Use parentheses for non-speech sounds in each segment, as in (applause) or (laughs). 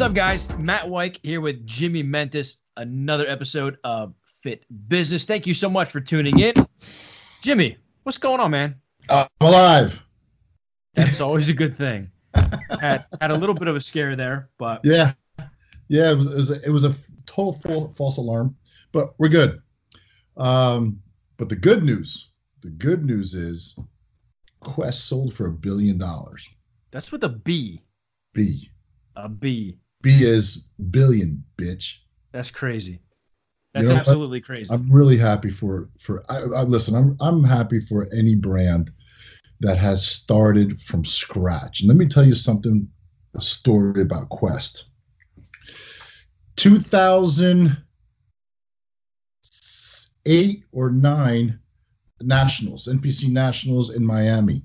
What's up, guys? Matt White here with Jimmy Mentis. Another episode of Fit Business. Thank you so much for tuning in. Jimmy, what's going on, man? Uh, I'm alive. That's always a good thing. had had a little bit of a scare there, but (laughs) Yeah, yeah. It was it was a, it was a total full, false alarm, but we're good. Um, but the good news, the good news is, Quest sold for a billion dollars. that's with a B. B. A B. B is billion, bitch. That's crazy. That's know what? absolutely crazy. I'm really happy for for. I, I listen. I'm I'm happy for any brand that has started from scratch. And let me tell you something. A story about Quest. 2008 or nine nationals, NPC nationals in Miami.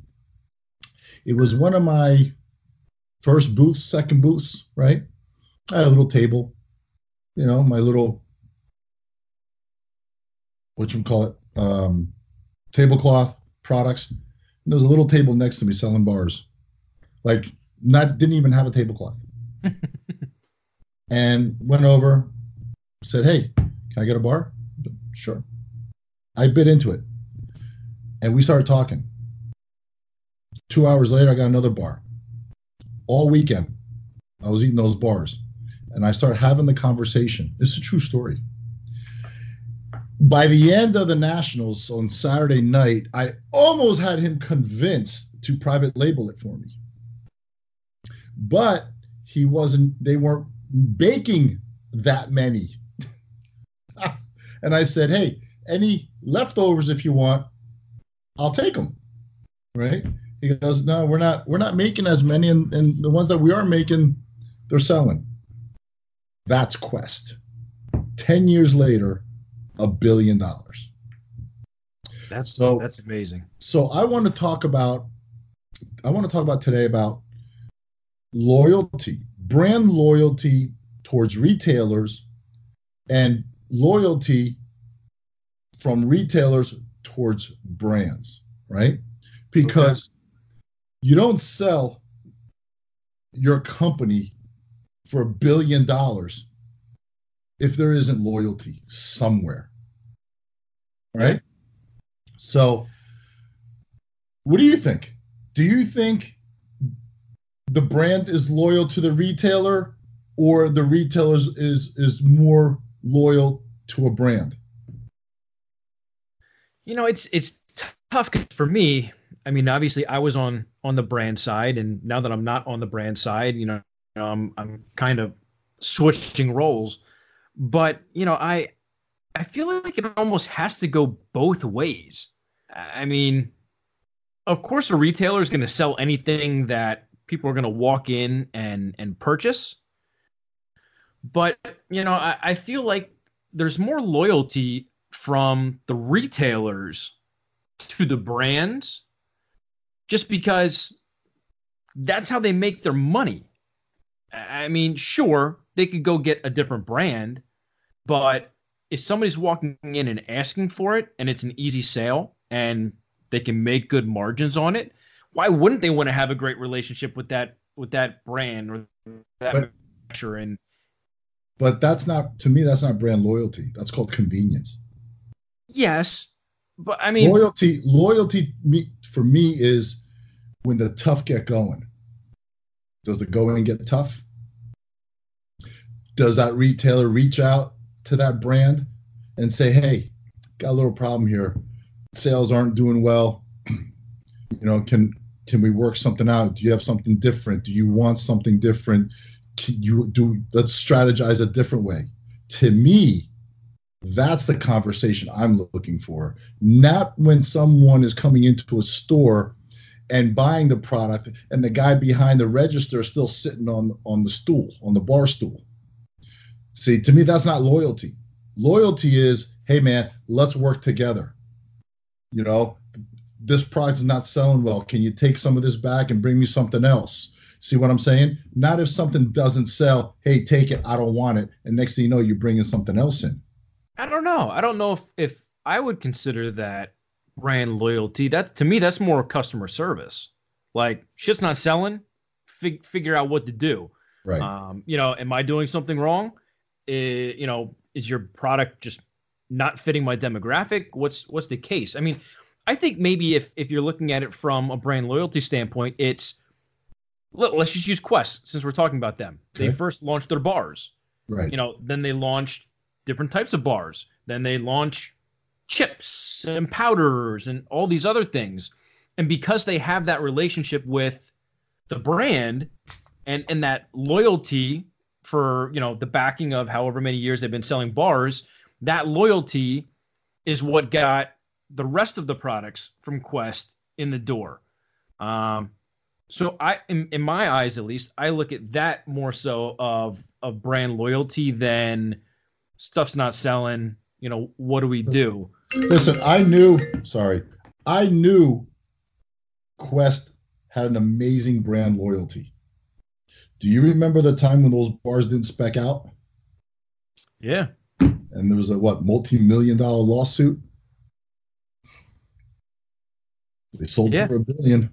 It was one of my first booths, second booths, right? I had a little table, you know, my little what you call it, um, tablecloth products. And there was a little table next to me selling bars, like not didn't even have a tablecloth. (laughs) and went over, said, "Hey, can I get a bar?" Sure. I bit into it, and we started talking. Two hours later, I got another bar. All weekend, I was eating those bars, and I start having the conversation. This is a true story by the end of the nationals on Saturday night, I almost had him convinced to private label it for me. But he wasn't, they weren't baking that many. (laughs) and I said, hey, any leftovers if you want, I'll take them. Right? He goes, no, we're not, we're not making as many, and, and the ones that we are making, they're selling. That's Quest. 10 years later, a billion dollars. that's so- that's amazing. So I want to talk about I want to talk about today about loyalty, brand loyalty towards retailers and loyalty from retailers towards brands, right? Because you don't sell your company for a billion dollars if there isn't loyalty somewhere. Right? So, what do you think? Do you think the brand is loyal to the retailer or the retailer is is more loyal to a brand? You know, it's it's tough for me. I mean, obviously, I was on on the brand side, and now that I'm not on the brand side, you know, I'm I'm kind of switching roles. But you know, I I feel like it almost has to go both ways. I mean, of course, a retailer is going to sell anything that people are going to walk in and and purchase. But you know, I, I feel like there's more loyalty from the retailers to the brands just because that's how they make their money. I mean, sure, they could go get a different brand, but if somebody's walking in and asking for it and it's an easy sale and they can make good margins on it, why wouldn't they want to have a great relationship with that with that brand or that But- manufacturer and But that's not to me. That's not brand loyalty. That's called convenience. yes, but I mean loyalty, loyalty me, for me is when the tough get going. Does the going get tough? Does that retailer reach out to that brand and say, "Hey, got a little problem here. Sales aren't doing well. You know, can can we work something out? Do you have something different? Do you want something different? Can you do? Let's strategize a different way." To me, that's the conversation I'm looking for. Not when someone is coming into a store and buying the product and the guy behind the register is still sitting on on the stool, on the bar stool. See, to me that's not loyalty. Loyalty is, hey man, let's work together. You know, this product is not selling well. Can you take some of this back and bring me something else? See what I'm saying? Not if something doesn't sell, hey, take it, I don't want it. And next thing you know, you're bringing something else in. I don't know. I don't know if if I would consider that brand loyalty. That's to me that's more customer service. Like shit's not selling, fig, figure out what to do. Right. Um, you know, am I doing something wrong? I- you know, is your product just not fitting my demographic? What's what's the case? I mean, I think maybe if if you're looking at it from a brand loyalty standpoint, it's let- let's just use Quest since we're talking about them. They first launched their bars. right. You know, then they launched different types of bars. Then they launched chips and powders and all these other things. And because they have that relationship with the brand and and that loyalty for, you know, the backing of however many years they've been selling bars, that loyalty is what got the rest of the products from Quest in the door. Um, so I, in, in my eyes at least, I look at that more so of of brand loyalty than stuff's not selling. You know, what do we do? Listen, I knew. Sorry, I knew Quest had an amazing brand loyalty. Do you remember the time when those bars didn't spec out Yeah, and there was a what multi-million dollar lawsuit? They sold Yeah. for a billion.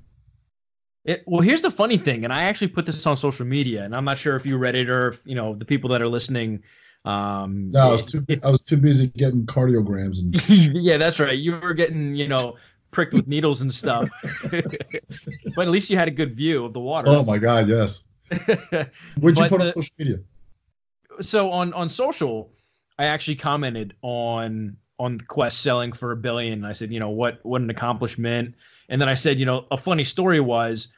It, well, here's the funny thing, and I actually put this on social media, and I'm not sure if you read it or if you know the people that are listening. Um, No, I was too. if- I was too busy getting cardiograms and (laughs) yeah, that's right. You were getting you know pricked with needles and stuff, (laughs) but at least you had a good view of the water. oh my god, yes. What'd you put the- on social media? so on on social, I actually commented on on Quest selling for a billion. I said, you know, what what an accomplishment. And then I said, you know, a funny story was,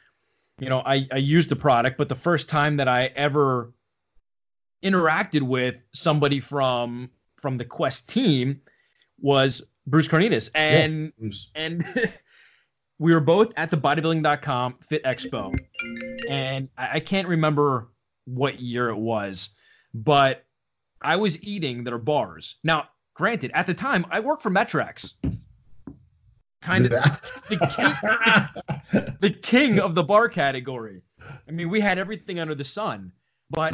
you know, I I used the product, but the first time that I ever interacted with somebody from from the Quest team was Bruce Cornelius, and Bruce. and (laughs) we were both at the bodybuilding.com fit expo. And I, I can't remember what year it was but i was eating their bars. Now granted at the time i worked for MET-Rx kind of (laughs) the king, the king of the bar category. I mean we had everything under the sun but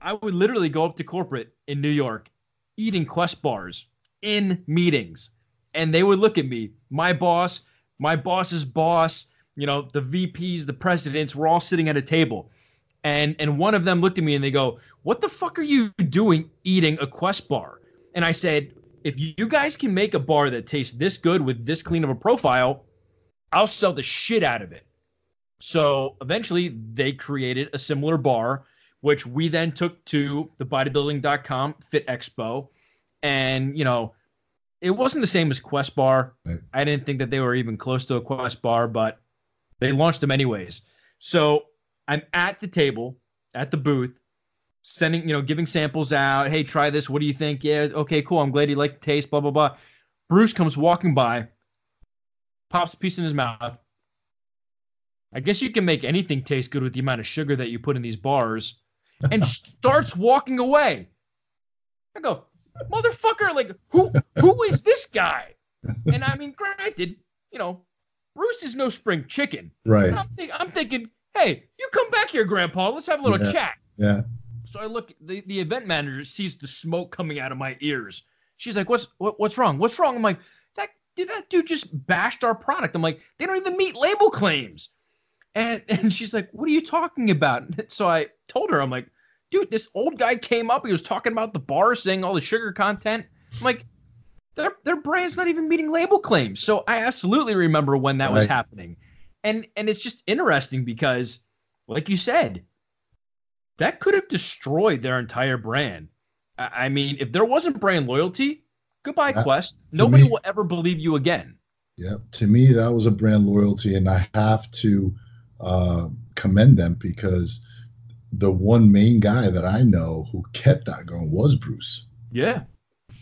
i would literally go up to corporate in new york eating quest bars in meetings. And they would look at me. My boss my boss's boss you know the vps the presidents were all sitting at a table. And and one of them looked at me and they go what the fuck are you doing eating a quest bar? And i said if you guys can make a bar that tastes this good with this clean of a profile i'll sell the shit out of it. So eventually they created a similar bar which we then took to the bodybuilding.com fit expo. And you know it wasn't the same as quest bar. Right. i didn't think that they were even close to a quest bar but they launched them anyways. So i'm at the table at the booth sending you know giving samples out. Hey try this. What do you think? Yeah okay cool. I'm glad you like the taste blah blah blah. Bruce comes walking by pops a piece in his mouth. I guess you can make anything taste good with the amount of sugar that you put in these bars and (laughs) starts walking away. I go motherfucker like who who is this guy and i mean granted you know bruce is no spring chicken right. I'm, think, I'm thinking hey you come back here grandpa let's have a little Yeah. chat Yeah. so I look, the, the event manager sees the smoke coming out of my ears. She's like, "What's what, what's wrong? What's wrong?" I'm like, "That dude, that dude just bashed our product." I'm like, "They don't even meet label claims." And and she's like, "What are you talking about?" (laughs) So I told her, I'm like, "Dude, this old guy came up. He was talking about the bar, saying all the sugar content." I'm like, "Their their brand's not even meeting label claims." So I absolutely remember when that was happening, and and it's just interesting because, like you said, that could have destroyed their entire brand. I I mean, if there wasn't brand loyalty, goodbye, That- Quest. Nobody me- will ever believe you again. Yeah, to me that was a brand loyalty, and I have to uh, commend them because the one main guy that I know who kept that going was Bruce. Yeah.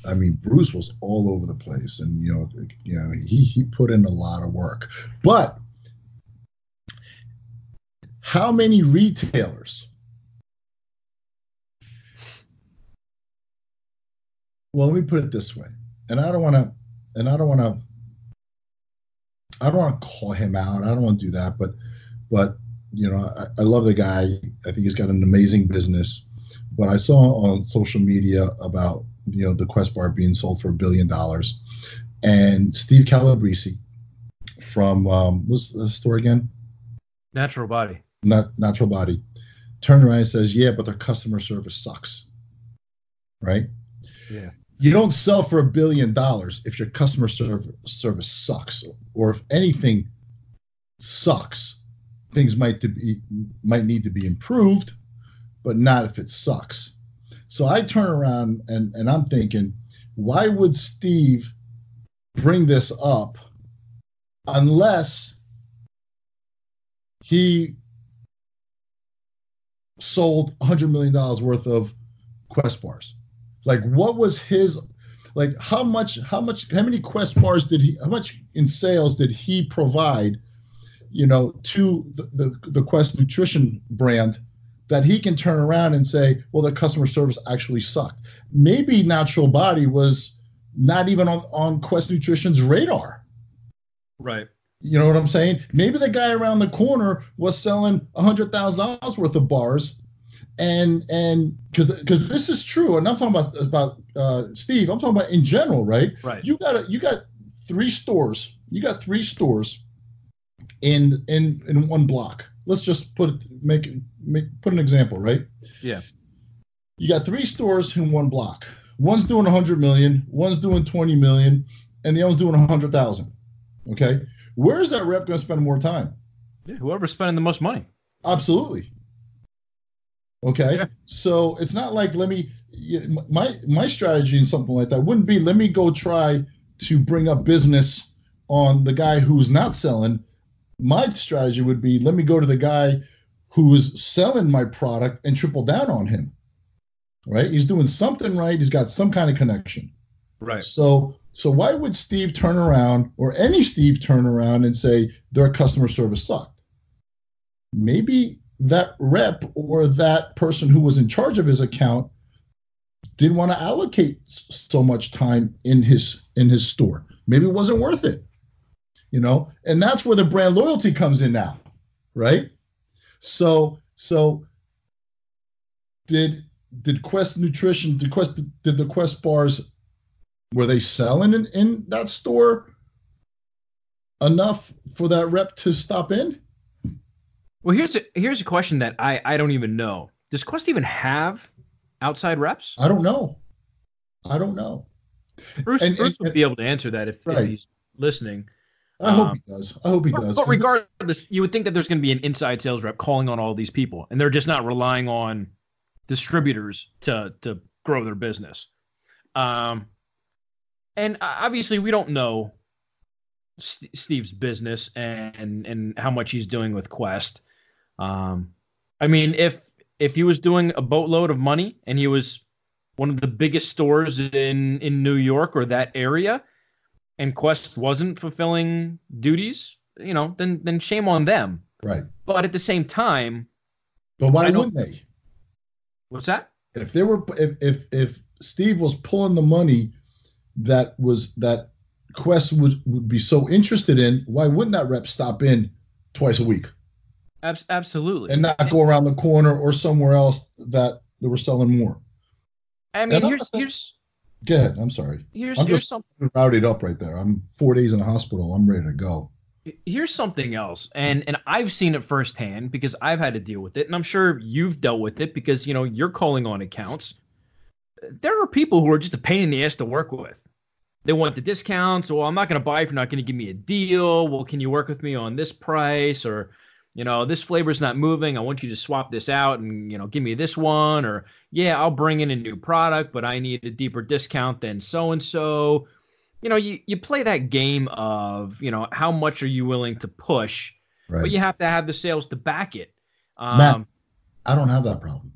I mean, Bruce was all over the place, and you know, you know, he he put in a lot of work. But how many retailers? Well, let me put it this way, and I don't want to, and I don't want to, I don't want to call him out. I don't want to do that, but, but you know, I, I love the guy. I think he's got an amazing business. But I saw on social media about you know the Quest bar being sold for a billion dollars, and Steve Calabrese from um, what's the store again? Natural body. Not Natural Body. turn around and says, "Yeah, but their customer service sucks." Right? Yeah. You don't sell for a billion dollars if your customer service service sucks, or if anything sucks. Things might to be might need to be improved, but not if it sucks. So I turn around and and I'm thinking, why would Steve bring this up unless he sold $100 million worth of Quest bars? Like, what was his, like, how much, how much, how many Quest bars did he, how much in sales did he provide, you know, to the, the, the Quest Nutrition brand that he can turn around and say, well, the customer service actually sucked? Maybe Natural Body was not even on, on Quest Nutrition's radar. Right. You know what I'm saying? Maybe the guy around the corner was selling a hundred thousand dollars worth of bars, and and because because this is true, and I'm talking about about uh, Steve. I'm talking about in general, right? Right. You got a, you got three stores. You got three stores in in in one block. Let's just put it make make put an example, right? Yeah. You got three stores in one block. One's doing 100 million, one's doing 20 million, and the other's doing 100,000. Okay. Where's that rep going to spend more time? Yeah, whoever's spending the most money. Absolutely. Okay. Yeah. So it's not like let me my my strategy in something like that wouldn't be let me go try to bring up business on the guy who's not selling. My strategy would be let me go to the guy who is selling my product and triple down on him. Right? He's doing something right. He's got some kind of connection. Right. So so why would Steve turn around or any Steve turn around and say their customer service sucked? Maybe that rep or that person who was in charge of his account didn't want to allocate so much time in his in his store. Maybe it wasn't worth it. You know, and that's where the brand loyalty comes in now, right? So so did did Quest Nutrition did Quest did the Quest bars were they selling in, in that store enough for that rep to stop in? Well, here's a here's a question that I I don't even know. Does Quest even have outside reps? I don't know. I don't know. Bruce, and, Bruce and, would be able to answer that if, right. if he's listening. I hope um, he does. I hope he but, does. But regardless, you would think that there's going to be an inside sales rep calling on all these people, and they're just not relying on distributors to to grow their business. Um, and obviously, we don't know St- Steve's business and and how much he's doing with Quest. Um, I mean, if if he was doing a boatload of money and he was one of the biggest stores in in New York or that area, and Quest wasn't fulfilling duties, you know, then then shame on them. right. But at the same time, But why wouldn't they? what's that? If they were if if if Steve was pulling the money that was that Quest would, would be so interested in, why wouldn't that rep stop in twice a week Abs- absolutely. and not go around the corner or somewhere else that they were selling more? I mean, and here's here's Go ahead. I'm sorry. here's I'm here's just- something. Routed up right there. I'm four days in the hospital. I'm ready to go. here's something else and and i've seen it firsthand because i've had to deal with it and i'm sure you've dealt with it because you know you're calling on accounts there are people who are just a pain in the ass to work with they want the discounts well i'm not going to buy if you're not going to give me a deal well can you work with me on this price or you know this flavor's not moving i want you to swap this out and you know give me this one or yeah i'll bring in a new product but i need a deeper discount than so and so you know you, you play that game of you know how much are you willing to push Right. but you have to have the sales to back it Matt, um I don't have that problem.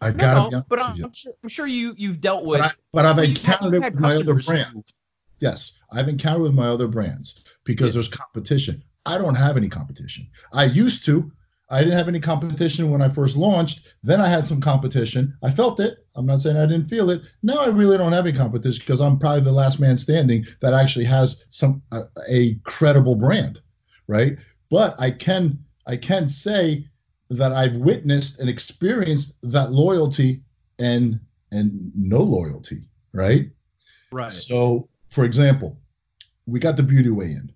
I no, gotta no, but I'm. I'm sure, I'm sure you you've dealt with But, I, but I've well, you've had- encountered it with my other customers brand. Yes, I've encountered with my other brands because Yeah. there's competition. I don't have any competition. I used to. I didn't have any competition when I first launched. Then I had some competition. I felt it. I'm not saying I didn't feel it. Now I really don't have any competition because I'm probably the last man standing that actually has some a, a credible brand, right? But I can I can say that I've witnessed and experienced that loyalty and and no loyalty, right? right So, for example, we got the beauty whey in,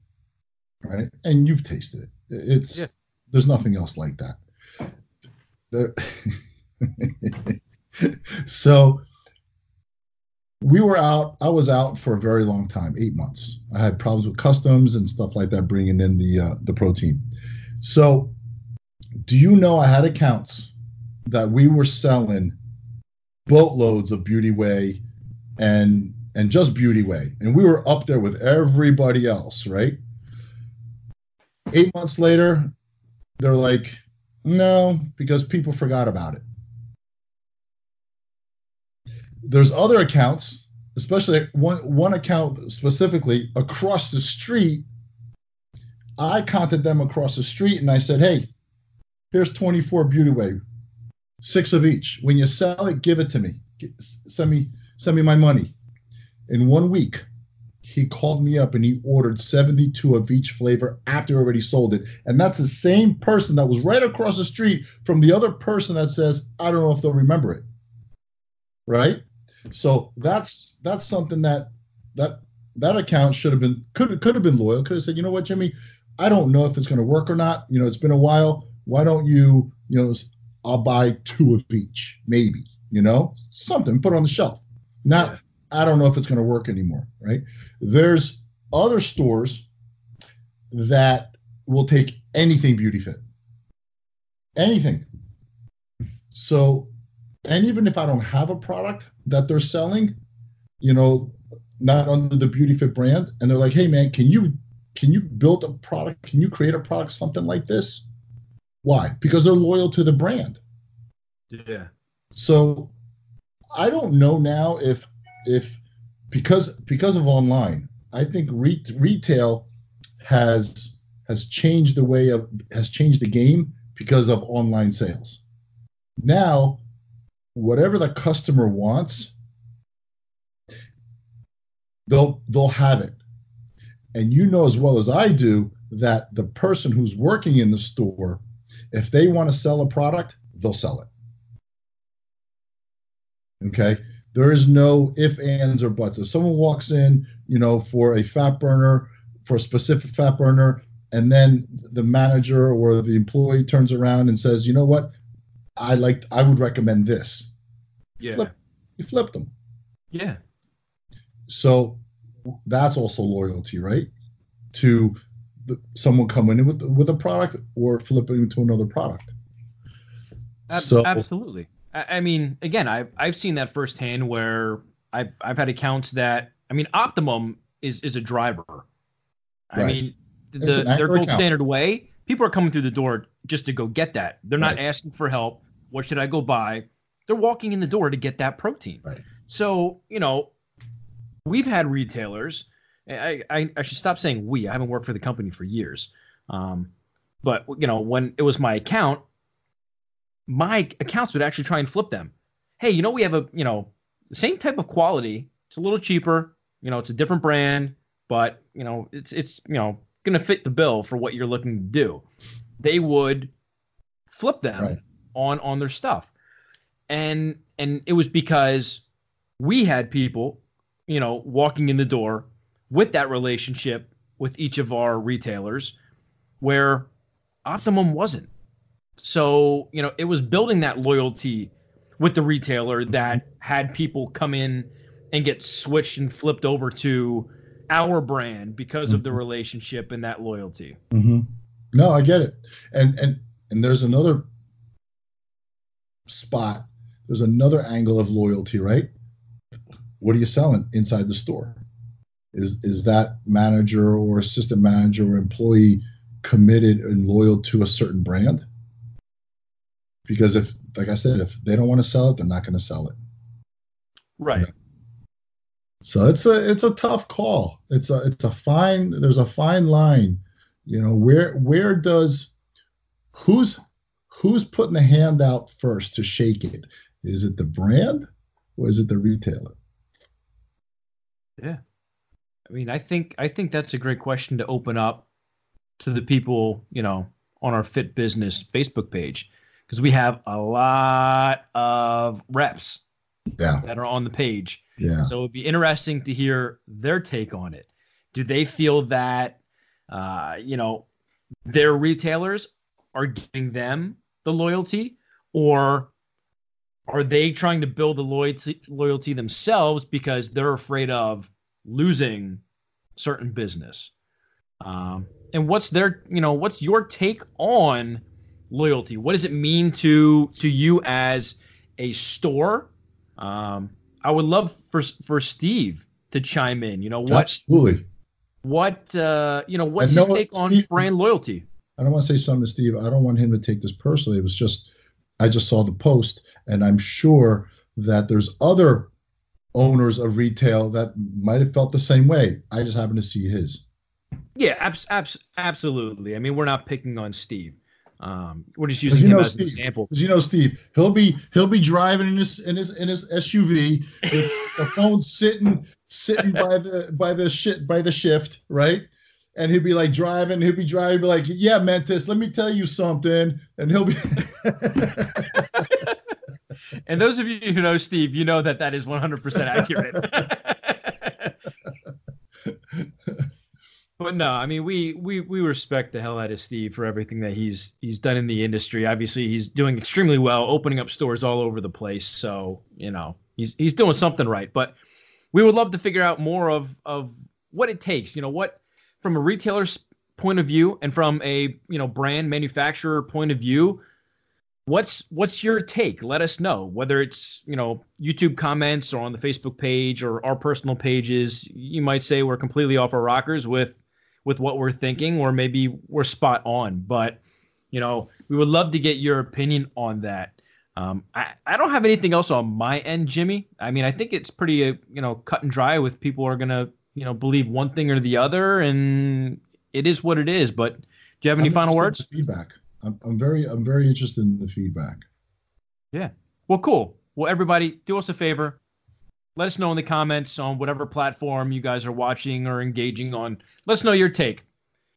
right? And you've tasted it. It's Yeah. there's nothing else like that. there. (laughs) so we were out. I was out for a very long time, eight months. I had problems with customs and stuff like that, bringing in the uh, the protein. So, do you know I had accounts that we were selling boatloads of Beauty Whey and and just Beauty Whey, and we were up there with everybody else, right? Eight months later, they're like, no, because people forgot about it. There's other accounts, especially one one account specifically across the street. I contacted them across the street and I said, "Hey, here's 24 Beauty Whey, six of each. When you sell it, give it to me. Send me send me my money." In one week, he called me up and he ordered 72 of each flavor after already sold it. And that's the same person that was right across the street from the other person that says, I don't know if they'll remember it. Right? So that's that's something that that that account should have been could could have been loyal. Could have said, you know what, Jimmy, I don't know if it's going to work or not. You know, it's been a while. Why don't you, you know, I'll buy two of each, maybe. You know, something put on the shelf. Not I don't know if it's going to work anymore, right? There's other stores that will take anything beauty fit. Anything. So, and even if I don't have a product that they're selling, you know, not under the beauty fit brand, and they're like, hey man, can you can you build a product? Can you create a product something like this? Why? Because they're loyal to the brand. Yeah. So I don't know now if if because because of online, I think re- retail has has changed the way of has changed the game because of online sales. Now, whatever the customer wants, they'll they'll have it. And you know as well as I do that the person who's working in the store, if they want to sell a product, they'll sell it. Okay. There is no if, ands, or buts. If someone walks in, you know, for a fat burner, for a specific fat burner, and then the manager or the employee turns around and says, you know what, I like, I would recommend this. Yeah. You flip them. Yeah. So that's also loyalty, right? To the, someone coming in with with a product or flipping to another product. Ab- so, absolutely. I mean, again, I've I've seen that firsthand where I've I've had accounts that I mean, Optimum is is a driver. I right. mean, the their gold account. standard whey, people are coming through the door just to go get that. They're not right. asking for help. What should I go buy? They're walking in the door to get that protein. Right. So you know, we've had retailers. I, I, I should stop saying we. I haven't worked for the company for years. Um, but you know, when it was my account, my accounts would actually try and flip them. Hey, you know, we have a, you know, same type of quality. It's a little cheaper. You know, it's a different brand, but you know, it's it's you know going to fit the bill for what you're looking to do. They would flip them right. on on their stuff, and and it was because we had people, you know, walking in the door with that relationship with each of our retailers, where Optimum wasn't. So, you know, it was building that loyalty with the retailer that had people come in and get switched and flipped over to our brand because of the mm-hmm. relationship and that loyalty. Mm-hmm. No, I get it. And and and there's another spot. There's another angle of loyalty, right? What are you selling inside the store? Is is that manager or assistant manager or employee committed and loyal to a certain brand? Because if like i said if they don't want to sell it they're not going to sell it. Right. You know? so it's a it's a tough call. It's a it's a fine there's a fine line. You know where where does who's who's putting the hand out first to shake it? Is it the brand or is it the retailer? Yeah. I mean i think i think that's a great question to open up to the people you know on our fit business facebook page because we have a lot of reps yeah. that are on the page. Yeah. So it'd be interesting to hear their take on it. Do they feel that, uh, you know, their retailers are giving them the loyalty, or are they trying to build the loyalty loyalty themselves because they're afraid of losing certain business? Um, and what's their, you know, what's your take on loyalty? What does it mean to to you as a store? Um, I would love for for Steve to chime in. You know what? Absolutely. What uh, you know? What's his take on Steve, brand loyalty? I don't want to say something to Steve. I don't want him to take this personally. It was just I just saw the post, and I'm sure that there's other owners of retail that might have felt the same way. I just happened to see his. Yeah, abs- abs- absolutely. I mean, we're not picking on Steve. Um, we're just using him know, as Steve, an example. You know, Steve, he'll be he'll be driving in his in his in his SUV, (laughs) the phone's sitting sitting by the by the shit by the shift, right? And he'll be like driving, he'll be driving, be like, "Yeah, Mentis, let me tell you something," and he'll be. (laughs) and those of you who know Steve, you know that that is 100% accurate. (laughs) but no, I mean we we we respect the hell out of Steve for everything that he's he's done in the industry. Obviously, he's doing extremely well, opening up stores all over the place. So you know he's he's doing something right. But we would love to figure out more of of what it takes. You know what from a retailer's point of view and from a you know brand manufacturer point of view what's what's your take let us know whether it's you know youtube comments or on the facebook page or our personal pages you might say we're completely off our rockers with with what we're thinking or maybe we're spot on but you know we would love to get your opinion on that um, I, I don't have anything else on my end jimmy i mean i think it's pretty uh, you know cut and dry with people are gonna you know believe one thing or the other and it is what it is but do you have any I'm final words feedback I'm, I'm very I'm very interested in the feedback. Yeah. Well, cool. Well, everybody, do us a favor. Let us know in the comments on whatever platform you guys are watching or engaging on. Let us know your take.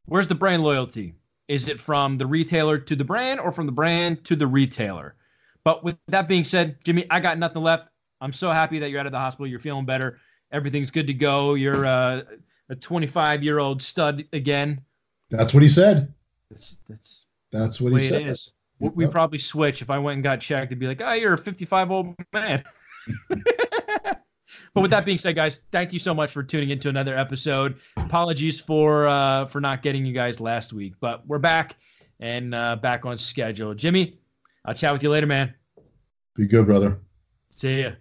Where's the brand loyalty? Is it from the retailer to the brand or from the brand to the retailer? But with that being said, Jimmy, I got nothing left. I'm so happy that you're out of the hospital. You're feeling better. Everything's good to go. You're uh, a 25 year old stud again. That's what he said. That's that's that's what he says. We, we probably switch. If I went and got checked, it'd be like, oh, you're a 55 old man. (laughs) but with that being said, guys, thank you so much for tuning into another episode. Apologies for uh, for not getting you guys last week, but we're back and uh, back on schedule. Jimmy, I'll chat with you later, man. Be good, brother. See ya.